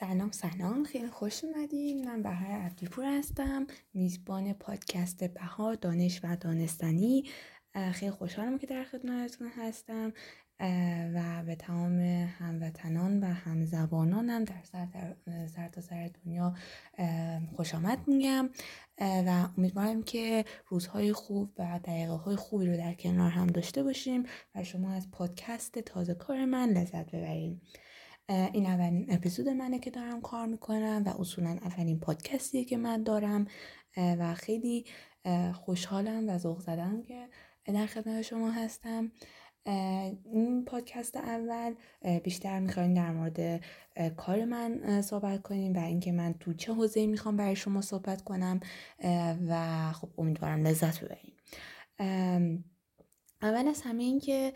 سلام سلام. خیلی خوش اومدین. من بهار عبدیپور هستم. میزبان پادکست بهار دانش و دانستنی. خیلی خوشحالم که در خدمتتون هستم. و به تمام هموطنان و همزبانانم در سر, سر تا سر دنیا خوش آمد میگم. و امیدوارم که روزهای خوب و دقیقه های خوبی رو در کنار هم داشته باشیم و شما از پادکست تازه کار من لذت ببریم این اولین اپیزود منه که دارم کار می‌کنم و اصولا اولین پادکستیه که من دارم و خیلی خوشحالم و ذوق زدم که در خدمت شما هستم. این پادکست اول بیشتر می‌خوایم در مورد کار من صحبت کنیم و اینکه من تو چه حوزه می‌خوام برای شما صحبت کنم و خب امیدوارم لذت ببریم اول از همه این که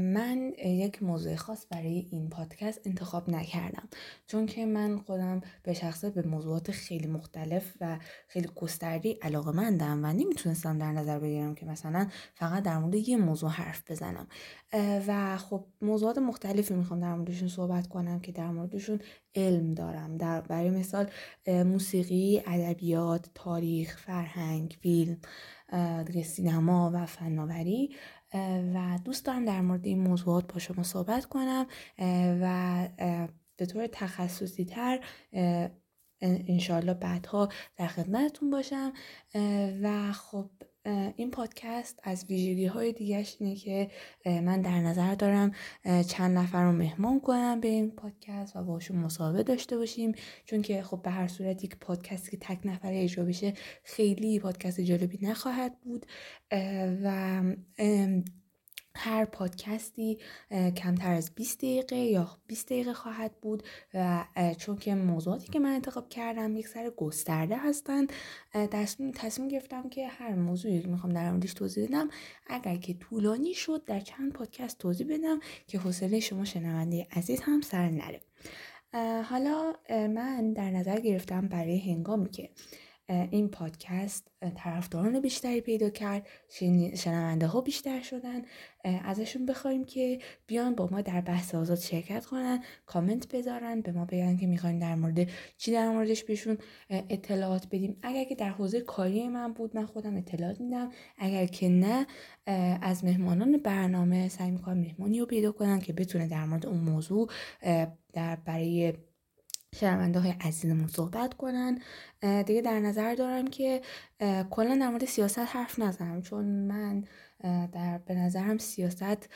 من یک موضوع خاص برای این پادکست انتخاب نکردم. چون که من خودم به شخصه به موضوعات خیلی مختلف و خیلی گستردی علاقه مندم و نمی‌تونستم در نظر بگیرم که مثلا فقط در مورد یه موضوع حرف بزنم. و خب موضوعات مختلفی می‌خوام در موردشون صحبت کنم که در موردشون علم دارم. در برای مثال موسیقی ادبیات تاریخ فرهنگ فیلم سینما و فناوری. و دوست دارم در مورد این موضوعات با شما صحبت کنم و به طور تخصصی تر انشالله بعدها در خدمتتون باشم. و خب این پادکست از ویژگی های دیگرش اینه که من در نظر دارم چند نفر رو مهمان کنم به این پادکست و باشون مصاحبه داشته باشیم. چون که خب به هر صورت یک پادکستی که تک نفر اجرا بشه خیلی پادکست جالبی نخواهد بود. و هر پادکستی کمتر از 20 دقیقه یا 20 دقیقه خواهد بود و چون که موضوعاتی که من انتخاب کردم یک سر گسترده هستند تصمیم, تصمیم گرفتم که هر موضوعی که می‌خوام در موردش توضیح بدم. اگر که طولانی شد در چند پادکست توضیح بدم که حوصله شما شنونده عزیز هم سر نره. حالا من در نظر گرفتم برای هنگامی که این پادکست طرفداران بیشتری پیدا کرد شنونده ها بیشتر شدن. ازشون بخوایم که بیان با ما در بحث آزاد شرکت کنن کامنت بذارن به ما بگن که می‌خوایم در مورد چی در موردش بهشون اطلاعات بدیم. اگر که در حوزه کاری من بود من خودم اطلاعات میدم. اگر که نه از مهمانان برنامه سعی می‌کنم مهمانی رو پیدا کنن که بتونه در مورد اون موضوع در برای شنونده های عزیزمون صحبت کنن. دیگه در نظر دارم که کلا در مورد سیاست حرف نزنم چون من در به نظرم سیاست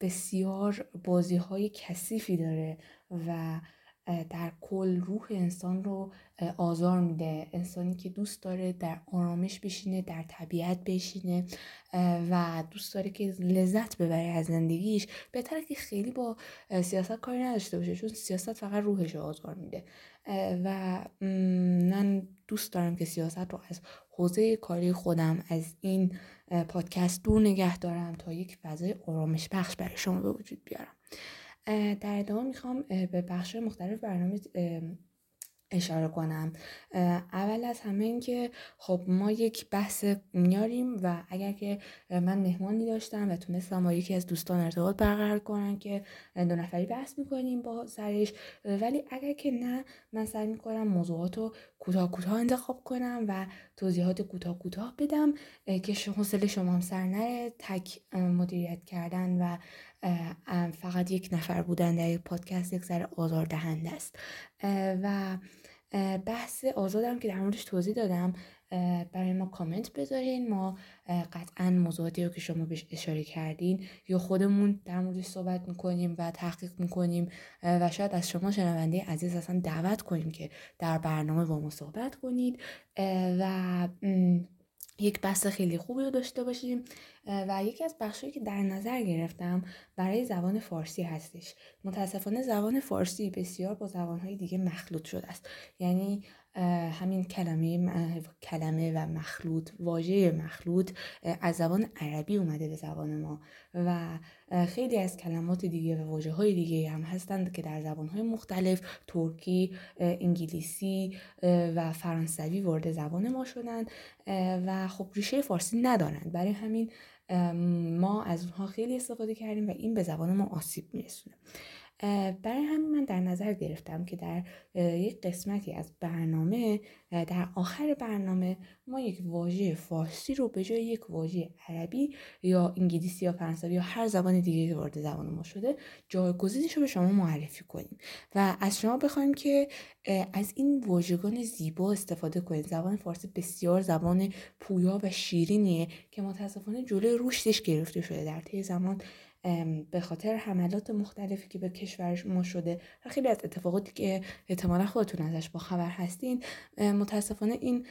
بسیار بازی های کثیفی داره و در کل روح انسان رو آزار میده. انسانی که دوست داره در آرامش بشینه در طبیعت بشینه و دوست داره که لذت ببره از زندگیش. بهتره که خیلی با سیاست کاری نداشته باشه چون سیاست فقط روحش رو آزار میده. و من دوست دارم که سیاست رو از حوزه کاری خودم از این پادکست دور نگه دارم تا یک فضای آرامش بخش برای شما به وجود بیارم. در ادامه می‌خوام به بخش مختلف برنامه اشاره کنم. اول از همه این که خب ما یک بحث میاریم و اگر که من مهمانی داشتم و تونستم با یکی از دوستان ارتباط برقرار کنم که دو نفری بحث می‌کنیم با سرش ولی اگر که نه من سعی می‌کنم موضوعات رو کوتاه کوتاه انتخاب کنم و توضیحات کوتاه کوتاه بدم که حوصله شما هم سر نره. تک مدیریت کردن و فقط یک نفر بودن در یک پادکست یک ذره آزاردهنده است. و بحث آزادم که در موردش توضیح دادم. برای ما کامنت بذارین. ما قطعا موضوعاتی رو که شما بهش اشاره کردین یا خودمون در موردش صحبت می‌کنیم و تحقیق می‌کنیم. و شاید از شما شنونده عزیز اصلا دعوت کنیم که در برنامه با ما صحبت کنید. و یک بحث خیلی خوبی رو داشته باشیم. و یکی از بخشهایی که در نظر گرفتم برای زبان فارسی هستش. متاسفانه زبان فارسی بسیار با زبانهای دیگه مخلوط شده است. یعنی همین کلمه کلمه و مخلوط واژه مخلوط از زبان عربی اومده به زبان ما. و خیلی از کلمات دیگه و واژه های دیگه هم هستند که در زبان های مختلف ترکی انگلیسی و فرانسوی وارد زبان ما شدند. و خب ریشه فارسی ندارند. برای همین ما از اونها خیلی استفاده کردیم و این به زبان ما آسیب میرسونه. برای همین من در نظر گرفتم که در یک قسمتی از برنامه در آخر برنامه ما یک واژه فارسی رو به جای یک واژه عربی یا انگلیسی یا فرانسوی یا هر زبان دیگه که وارد زبان ما شده جایگزینش رو به شما معرفی کنیم. و از شما بخوایم که از این واژگان زیبا استفاده کنید زبان فارسی بسیار زبان پویا و شیرینیه که متاسفانه جلوی رشدش گرفته شده. در طی زمان به خاطر حملات مختلفی که به کشور ما شده و خیلی از اتفاقاتی که احتمالا خودتون ازش با خبر هستین متاسفانه این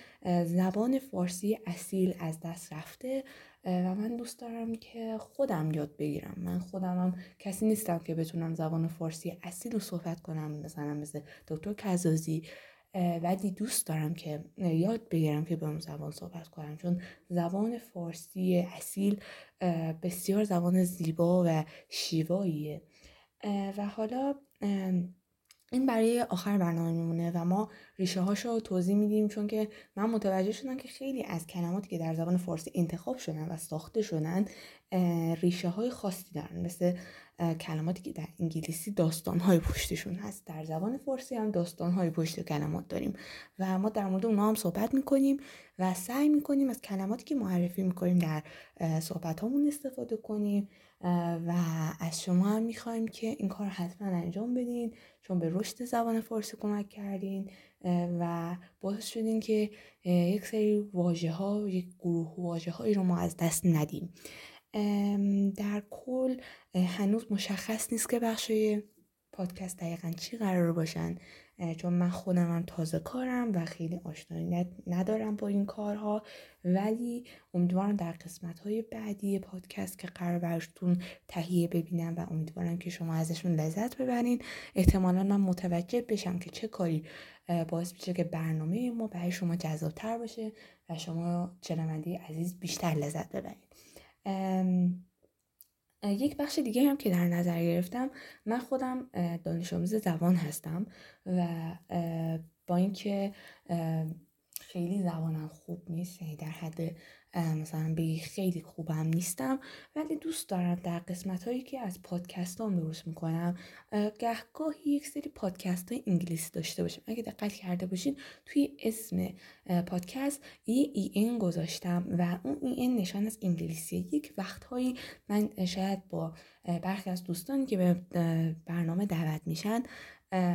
زبان فارسی اصیل از دست رفته و من دوست دارم که خودم یاد بگیرم. من خودم هم کسی نیستم که بتونم زبان فارسی اصیل رو صحبت کنم مثلا مثل دکتر کزازی ولی دوست دارم که یاد بگیرم که به اون زبان صحبت کنم. چون زبان فارسی اصیل بسیار زبان زیبا و شیواییه. و حالا این برای آخر برنامه میمونه و ما ریشه هاش رو توضیح میدیم چون که من متوجه شدم که خیلی از کلماتی که در زبان فارسی انتخاب شدن و ساخته شدن ریشه های خاصی دارن. مثل کلماتی که در انگلیسی داستان های پشتشون هست. در زبان فارسی هم داستان های پشت کلمات داریم. و ما در مورد اونها هم صحبت می‌کنیم و سعی می‌کنیم از کلماتی که معرفی می‌کنیم در صحبت هامون استفاده کنیم. و از شما هم می‌خوایم که این کار حتما انجام بدین. چون به رشد زبان فارسی کمک کردین. و باعث شدین که یک سری واژه ها یک گروه واژه هایی رو ما از دست ندیم. در کل هنوز مشخص نیست که بخشای پادکست دقیقا چی قرار باشن چون من خودم هم تازه کارم و خیلی آشنایی ندارم با این کارها. ولی امیدوارم در قسمت های بعدی پادکست که قرار برشتون تهیه ببینم و امیدوارم که شما ازشون لذت ببرین. احتمالا من متوجه بشم که چه کاری باعث میشه که برنامه ما برای شما جذابتر باشه و شما شنونده عزیز بیشتر لذت ببرید یک بخش دیگه هم که در نظر گرفتم من خودم دانش آموز زبان هستم و با اینکه خیلی زبانم خوب نیست یعنی در حد مثلا بگی خیلی خوبم نیستم ولی دوست دارم در قسمت هایی که از پادکست هم درست می‌کنم گهگاهی یک سری پادکست های انگلیسی داشته باشم. اگه دقت کرده باشین توی اسم پادکست ای ای این گذاشتم و اون ای این نشان از انگلیسی. یک وقتهایی من شاید با برخی از دوستانی که به برنامه دعوت میشن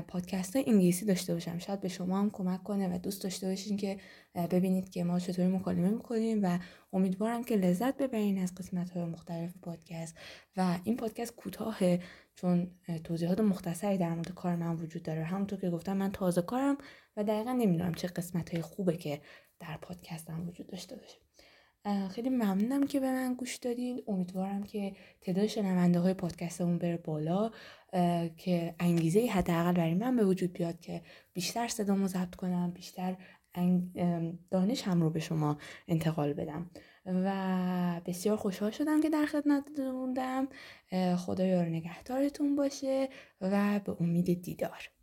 پادکست انگلیسی داشته باشم. شاید به شما هم کمک کنه و دوست داشته باشین که ببینید که ما چطوری مکالمه می‌کنیم و امیدوارم که لذت ببرین از قسمت های مختلف پادکست. و این پادکست کوتاهه چون توضیحات مختصری در مورد کار من وجود داره. همونطور که گفتم من تازه کارم و دقیقا نمی‌دونم چه قسمت های خوبه که در پادکستم وجود داشته باشه. خیلی ممنونم که به من گوش دادین امیدوارم که تعداد شنونده های پادکستمون بره بالا که انگیزه حداقل برای من به وجود بیاد که بیشتر صدامو ضبط کنم بیشتر دانش هم رو به شما انتقال بدم. و بسیار خوشحال شدم که در خدمتتون موندم. خدا یار نگهدارتون باشه و به امید دیدار.